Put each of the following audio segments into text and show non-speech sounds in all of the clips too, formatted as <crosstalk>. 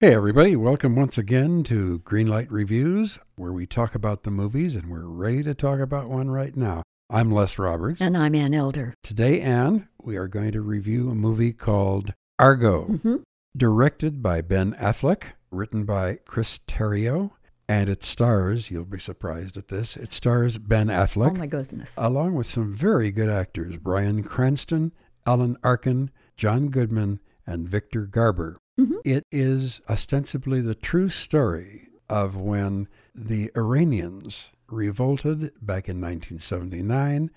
Hey, everybody, welcome once again to Greenlight Reviews, where we talk about the movies, and we're ready to talk about one right now. I'm Les Roberts. And I'm Ann Elder. Today, Ann, we are going to review a movie called Argo, Mm-hmm. directed by Ben Affleck, written by Chris Terrio, and it stars, you'll be surprised at this, it stars Ben Affleck. Oh my goodness. along with some very good actors Bryan Cranston, Alan Arkin, John Goodman, and Victor Garber. Mhm. It is ostensibly the true story of when the Iranians revolted back in 1979,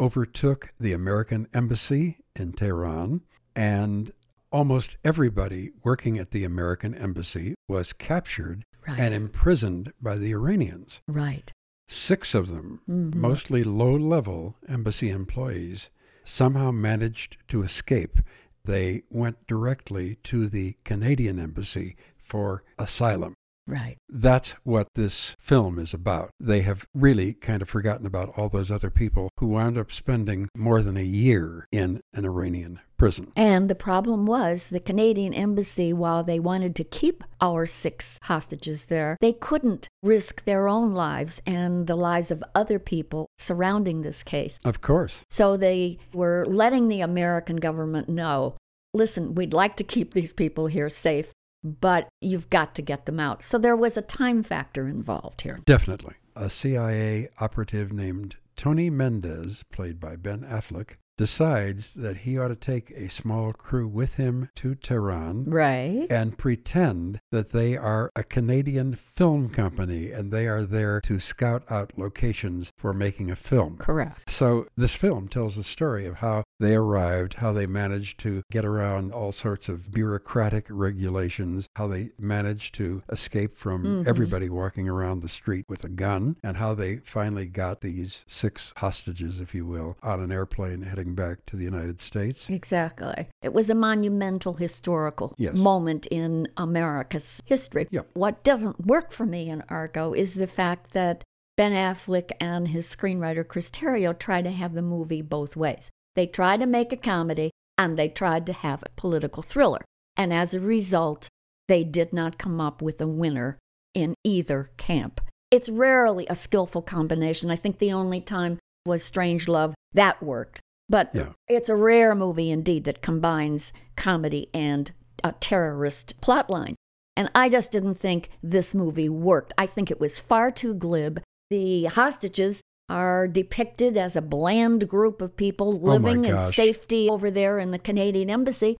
overtook the American embassy in Tehran, and almost everybody working at the American embassy was captured Right. and imprisoned by the Iranians. right. Six of them, Mhm. mostly low level embassy employees, somehow managed to escape. They went directly to the Canadian embassy for asylum. Right. That's what this film is about. They have really kind of forgotten about all those other people who wound up spending more than a year in an Iranian prison. And the problem was the Canadian embassy, while they wanted to keep our six hostages there, they couldn't risk their own lives and the lives of other people surrounding this case. Of course. So they were letting the American government know listen, we'd like to keep these people here safe, but you've got to get them out. So there was a time factor involved here. Definitely. A CIA operative named Tony Mendez, played by Ben Affleck, decides that he ought to take a small crew with him to Tehran Right. and pretend that they are a Canadian film company and they are there to scout out locations for making a film. Correct. So, this film tells the story of how they arrived, how they managed to get around all sorts of bureaucratic regulations, how they managed to escape from Mhm. everybody walking around the street with a gun, and how they finally got these six hostages, if you will, on an airplane heading back to the United States. Exactly. It was a monumental historical Yes. moment in America's history. Yep. What doesn't work for me in Argo is the fact that Ben Affleck and his screenwriter Chris Terrio try to have the movie both ways. They try to make a comedy and they tried to have a political thriller. And as a result, they did not come up with a winner in either camp. It's rarely a skillful combination. I think the only time was Strangelove that worked. But Yeah. it's a rare movie indeed that combines comedy and a terrorist plotline. And I just didn't think this movie worked. I think it was far too glib. The hostages are depicted as a bland group of people Oh living in safety over there in the Canadian embassy.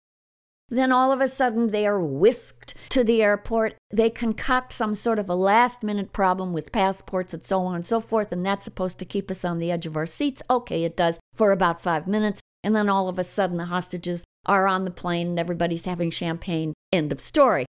Then all of a sudden they are whisked to the airport. They concoct some sort of a last minute problem with passports and so on and so forth, and that's supposed to keep us on the edge of our seats. Okay, it does for about five minutes. And then all of a sudden the hostages are on the plane and everybody's having champagne. End of story.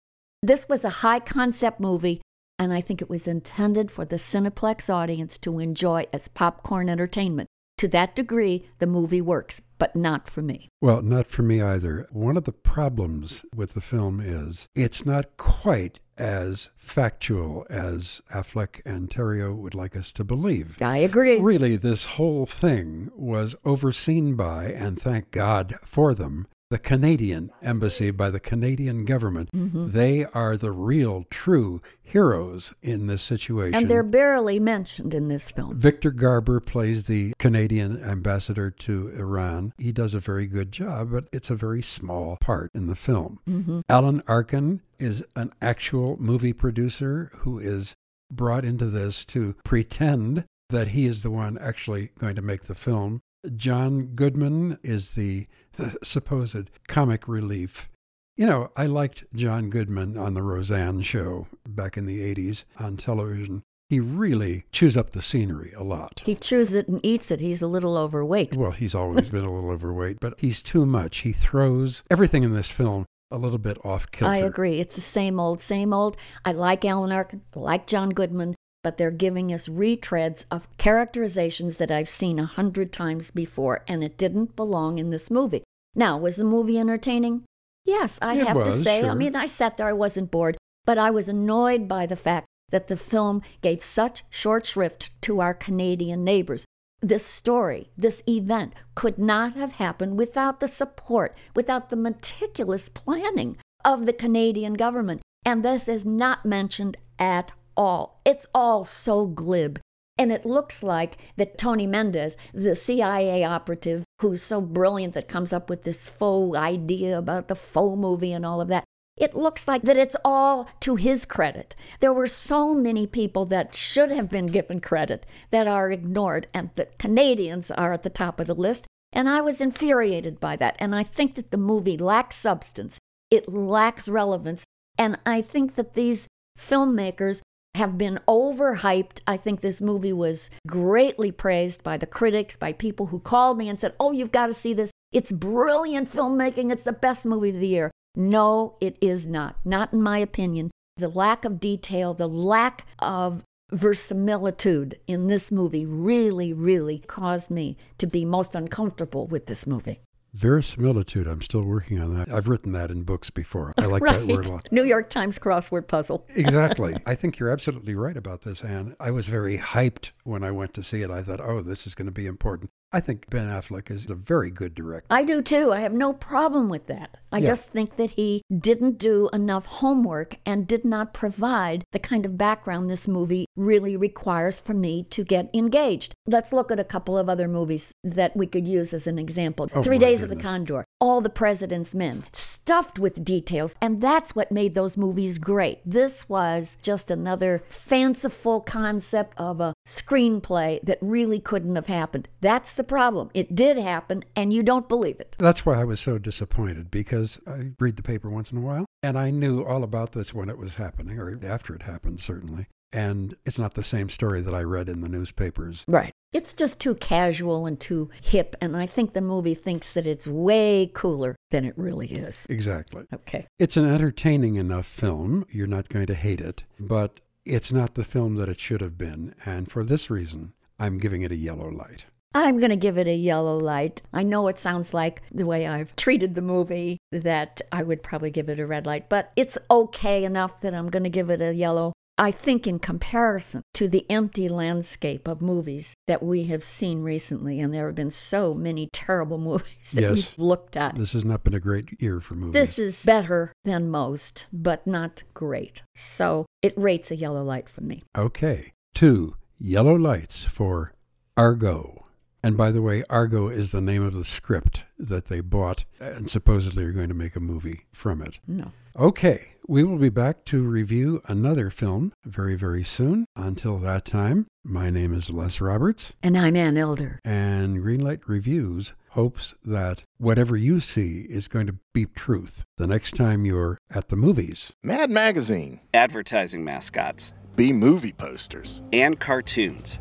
This was a high concept movie, and I think it was intended for the Cineplex audience to enjoy as popcorn entertainment. To that degree, the movie works, but not for me. Well, not for me either. One of the problems with the film is it's not quite as factual as Affleck and Terrio would like us to believe. I agree. Really, this whole thing was overseen by, and thank God for them, the Canadian embassy by the Canadian government. Mhm. They are the real, true heroes in this situation. And they're barely mentioned in this film. Victor Garber plays the Canadian ambassador to Iran. He does a very good job, but it's a very small part in the film. hmm Alan Arkin is an actual movie producer who is brought into this to pretend that he is the one actually going to make the film. John Goodman is the, the supposed comic relief. You know, I liked John Goodman on the Roseanne show back in the 80s on television. He really chews up the scenery a lot. He chews it and eats it. He's a little overweight. Well, he's always been a little <laughs> overweight, but he's too much. He throws everything in this film a little bit off kilter. I agree. It's the same old, same old. I like Alan Arkin, I like John Goodman, but they're giving us retreads of characterizations that I've seen a hundred times before, and it didn't belong in this movie. Now, was the movie entertaining? Yes, I It have to was, say. I mean, I sat there, I wasn't bored, but I was annoyed by the fact that the film gave such short shrift to our Canadian neighbors. This story, this event, could not have happened without the support, without the meticulous planning of the Canadian government. And this is not mentioned at all. It's all so glib. And it looks like that Tony Mendez, the CIA operative who's so brilliant that comes up with this faux idea about the faux movie and all of that, it looks like that it's all to his credit. There were so many people that should have been given credit that are ignored, and the Canadians are at the top of the list. And I was infuriated by that. And I think that the movie lacks substance, it lacks relevance. And I think that these filmmakers have been overhyped. I think this movie was greatly praised by the critics, by people who called me and said, Oh, you've got to see this. It's brilliant filmmaking. It's the best movie of the year. No, it is not. Not in my opinion. The lack of detail, the lack of verisimilitude in this movie really, really caused me to be most uncomfortable with this movie. Verisimilitude, I'm still working on that. I've written that in books before. I like right. that word a <laughs> lot. New York Times crossword puzzle. <laughs> exactly. I think you're absolutely right about this, Ann. I was very hyped when I went to see it. I thought, oh, this is going to be important. I think Ben Affleck is a very good director. I do too. I have no problem with that. I yeah. just think that he didn't do enough homework and did not provide the kind of background this movie really requires for me to get engaged. Let's look at a couple of other movies that we could use as an example. Oh, Three Days goodness. of the Condor, All the President's Men, stuffed with details, and that's what made those movies great. This was just another fanciful concept of a screenplay that really couldn't have happened. That's the problem. It did happen, and you don't believe it. That's why I was so disappointed because I read the paper once in a while, and I knew all about this when it was happening, or after it happened, certainly. And it's not the same story that I read in the newspapers. Right. It's just too casual and too hip, and I think the movie thinks that it's way cooler than it really is. Exactly. Okay. It's an entertaining enough film. You're not going to hate it, but it's not the film that it should have been. And for this reason, I'm giving it a yellow light. I'm going to give it a yellow light. I know it sounds like the way I've treated the movie that I would probably give it a red light, but it's okay enough that I'm going to give it a yellow. I think, in comparison to the empty landscape of movies that we have seen recently, and there have been so many terrible <laughs> movies that yes. we've looked at. This has not been a great year for movies. This is better than most, but not great. So it rates a yellow light for me. Okay. Two yellow lights for Argo. And by the way, Argo is the name of the script that they bought and supposedly are going to make a movie from it. No. Okay, we will be back to review another film very, very soon. Until that time, my name is Les Roberts. And I'm Ann Elder. And Greenlight Reviews hopes that whatever you see is going to be truth the next time you're at the movies. Mad Magazine. Advertising mascots. B movie posters. And cartoons.